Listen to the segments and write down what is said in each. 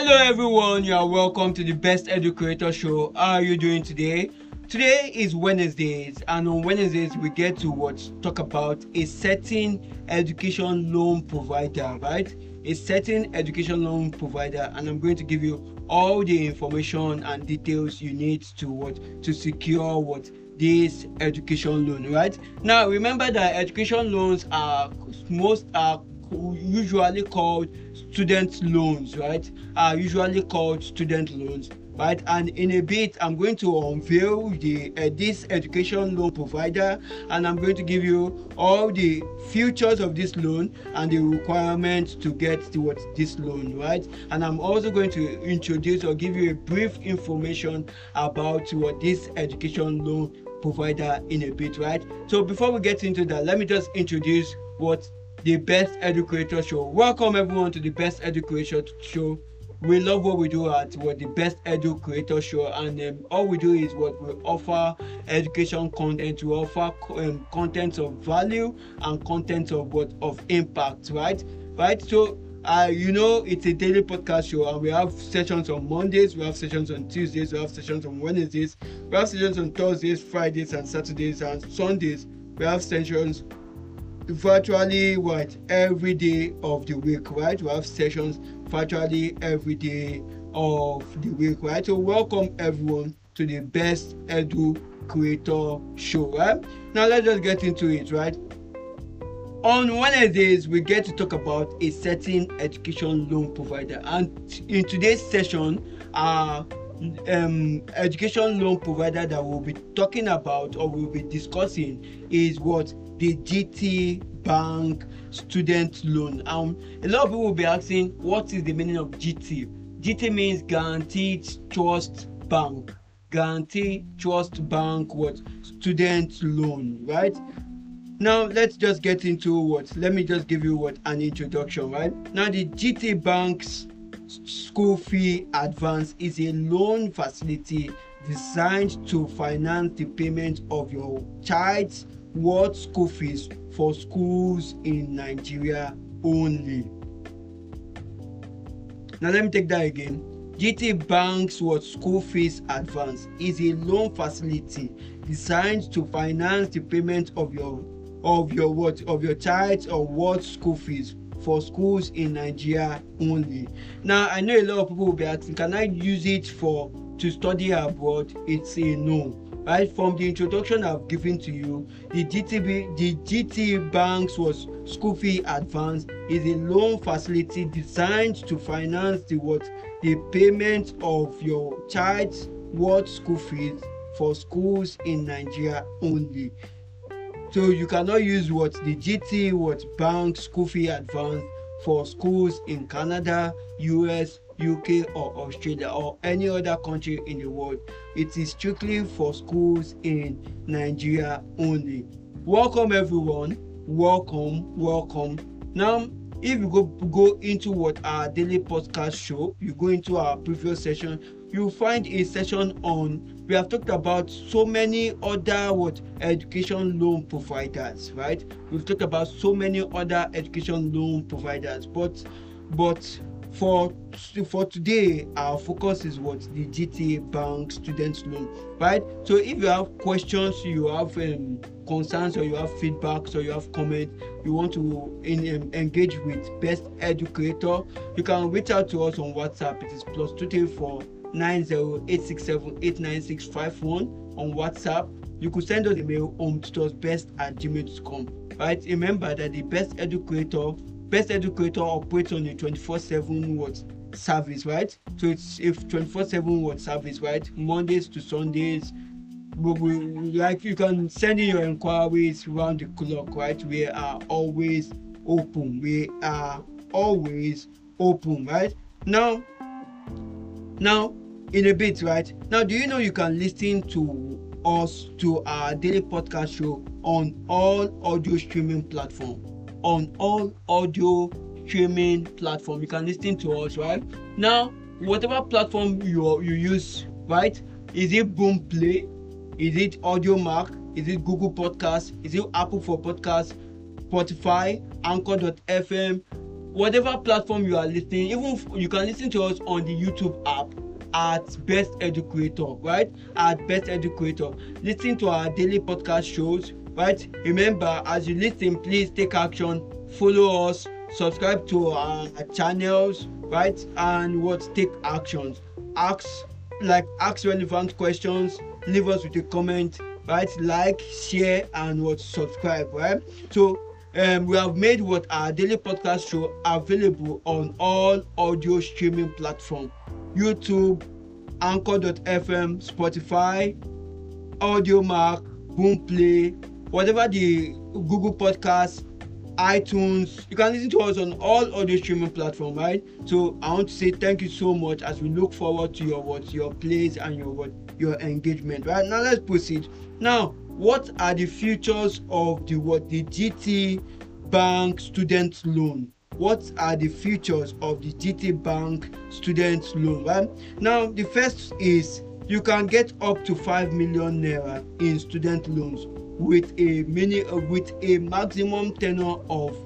Hello everyone, you are welcome to the Best EduCreator Show. How are you doing today? Today is Wednesdays, and on Wednesdays we get to what talk about a certain education loan provider, right? A certain education loan provider, and I'm going to give you all the information and details you need to what to secure what this education loan, right? Now remember that education loans are most are usually called student loans, right? Are usually called student loans, right? And in a bit, I'm going to unveil the uh, this education loan provider, and I'm going to give you all the features of this loan and the requirements to get towards this loan, right? And I'm also going to introduce or give you a brief information about what this education loan provider in a bit, right? So before we get into that, let me just introduce what the Best EduCreator Show. Welcome everyone to the Best EduCreator Show. We love what we do at what the Best EduCreator Show, and um, all we do is what we offer education content. We offer um, content of value and content of what of impact, right? Right. So uh, you know it's a daily podcast show and we have sessions on mondays we have sessions on tuesdays we have sessions on wednesdays we have sessions on thursdays fridays and saturdays and sundays we have sessions virtually what every day of the week right? We have sessions virtually every day of the week right? So welcome everyone to the best edu creator show right? Now let's just get into it right? On wednesdays we get to talk about a certain education loan provider. And in today's session our um, education loan provider that we'll be talking about or we'll be discussing is what the GT Bank student loan. Um, a lot of people will be asking, what is the meaning of GT? GT means Guaranty Trust Bank. Guaranty Trust Bank, what student loan, right? Now let's just get into what. Let me just give you what an introduction, right? Now the GT Bank's school fee advance is a loan facility designed to finance the payment of your child's world school fees for schools in Nigeria only. Now let me take that again. GT Bank's what school fees advance is a loan facility designed to finance the payment of your of your what of your child's or what school fees for schools in Nigeria only. Now I know a lot of people will be asking, can I use it for to study abroad? It's a no right from the introduction i've given to you the gtb the gt banks was school fee advance is a loan facility designed to finance the what the payment of your child's world school fees for schools in nigeria only so you cannot use what the gt what bank school fee advance for schools in canada us UK or Australia or any other country in the world. It is strictly for schools in Nigeria only. Welcome everyone. Welcome, welcome. Now, if you go go into what our daily podcast show, you go into our previous session, you'll find a session on we have talked about so many other what education loan providers, right? We've talked about so many other education loan providers, but but for for today our focus is what? The gta bank student loan right? So if you have questions you have um, concerns or you have feedbacks or you have comments you want to in, um, engage with best educator you can reach out to us on whatsapp. It is plus two three four nine zero eight six seven eight nine six five one on whatsapp. You could send us a mail to best at gmail.com right? Remember that the best educator best EduCreator operates on a 24/7 what service, right? So it's if 24/7 what service, right? Mondays to Sundays. We, we, like you can send in your inquiries around the clock, right? We are always open. We are always open, right? Now, now in a bit, right? Now, do you know you can listen to us to our daily podcast show on all audio streaming platforms? On all audio streaming platform. You can listen to us right? Now whatever platform you you use right? Is it boom play? Is it Audiomack is it google podcast? Is it apple for podcast? Spotify? Anchor.fm whatever platform you are listening even you can listen to us on the youtube app at best educator right? At best educator. Listen to our daily podcast shows right remember as you listen please take action. Follow us. Subscribe to our channels right? And what? Take actions. Ask like ask relevant questions. Leave us with a comment right? Like share and what? Subscribe right? So um, we have made what? Our daily podcast show available on all audio streaming platforms. Youtube anchor.fm spotify audiomack boomplay whatever the google podcast iTunes. You can listen to us on all audio streaming platforms, right? So I want to say thank you so much as we look forward to your what your plays and your what your engagement. Right now, let's proceed. Now, what are the features of the what the GT Bank student loan? What are the features of the GT Bank student loan? Right now, the first is you can get up to 5 million naira in student loans with a mini uh, with a maximum tenor of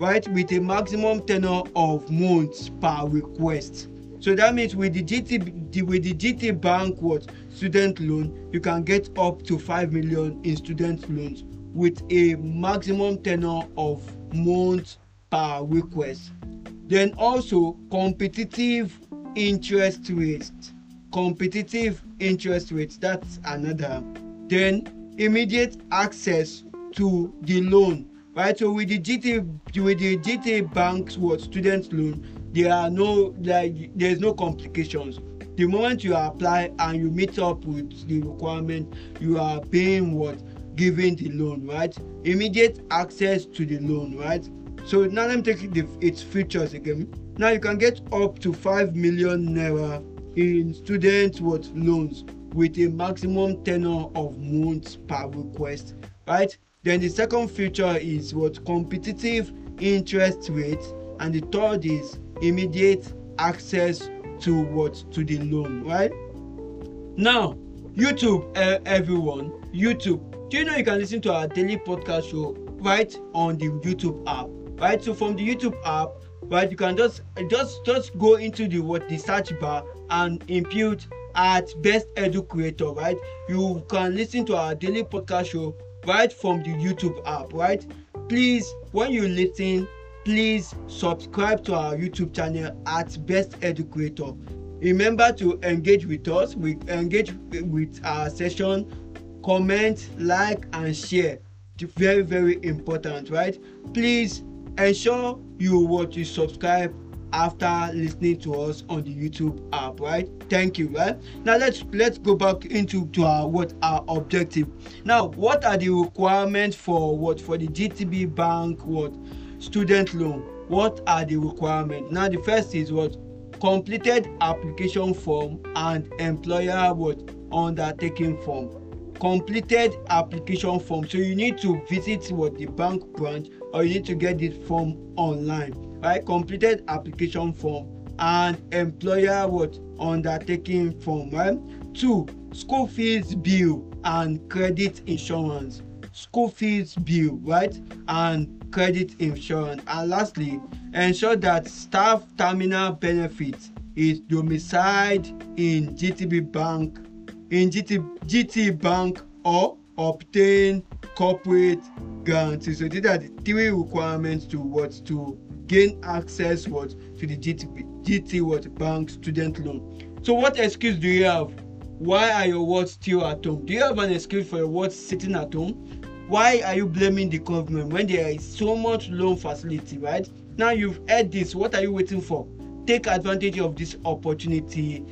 right with a maximum tenure of months per request. So that means with the gt with the gt bank what student loan you can get up to five million in student loans with a maximum tenor of months per request. Then also competitive interest rates. Competitive interest rates that's another. Then immediate access to the loan right? So with the gt with the gt bank's what student loan there are no like there's no complications. The moment you apply and you meet up with the requirement you are paying what? Giving the loan right? Immediate access to the loan right? So now let me take the, its features again. Now you can get up to five million naira in student what loans with a maximum tenure of months per request right? Then the second feature is what competitive interest rate and the third is immediate access to what to the loan right? Now youtube uh, everyone youtube do you know you can listen to our daily podcast show right on the youtube app right? So from the youtube app right you can just just just go into the what the search bar and input at best edu creator right? You can listen to our daily podcast show right from the youtube app right? Please when you listen please subscribe to our youtube channel at best edu creator. Remember to engage with us we engage with our session. Comment like and share. Very very important right? Please ensure you what you subscribe after listening to us on the youtube app right? Thank you right? Now let's let's go back into to our what our objective. Now what are the requirements for what? For the gtb bank what? Student loan. What are the requirements? Now the first is what? Completed application form and employer what? Undertaking form. Completed application form. So you need to visit what? The bank branch or you need to get this form online right completed application form and employer what undertaking form right two school fees bill and credit insurance. School fees bill right? And credit insurance. And lastly ensure that staff terminal benefits is domiciled in gtb bank in gt gt bank or obtain corporate guarantee. So these are the three requirements to what to gain access what to the GT, GT what bank student loan. So what excuse do you have? Why are your words still at home? Do you have an excuse for your words sitting at home? Why are you blaming the government when there is so much loan facility, right? Now you've heard this, what are you waiting for? Take advantage of this opportunity,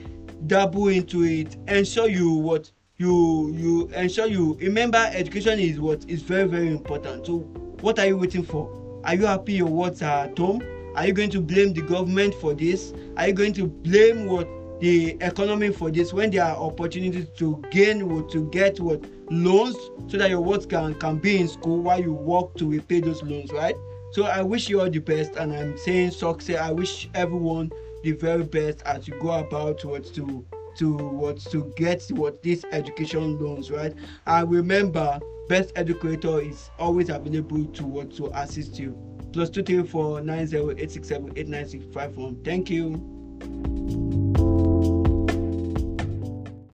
dabble into it, ensure you what you you ensure you remember education is what is very very important. So what are you waiting for? Are you happy your words are at home? Are you going to blame the government for this? Are you going to blame what the economy for this when there are opportunities to gain or to get what loans so that your words can can be in school while you work to repay those loans, right? So I wish you all the best, and I'm saying success. I wish everyone the very best as you go about what to to what to get what these education loans, right? And remember, best EduCreator is always available to what to assist you plus two three four nine zero eight six seven eight nine six five one. Thank you.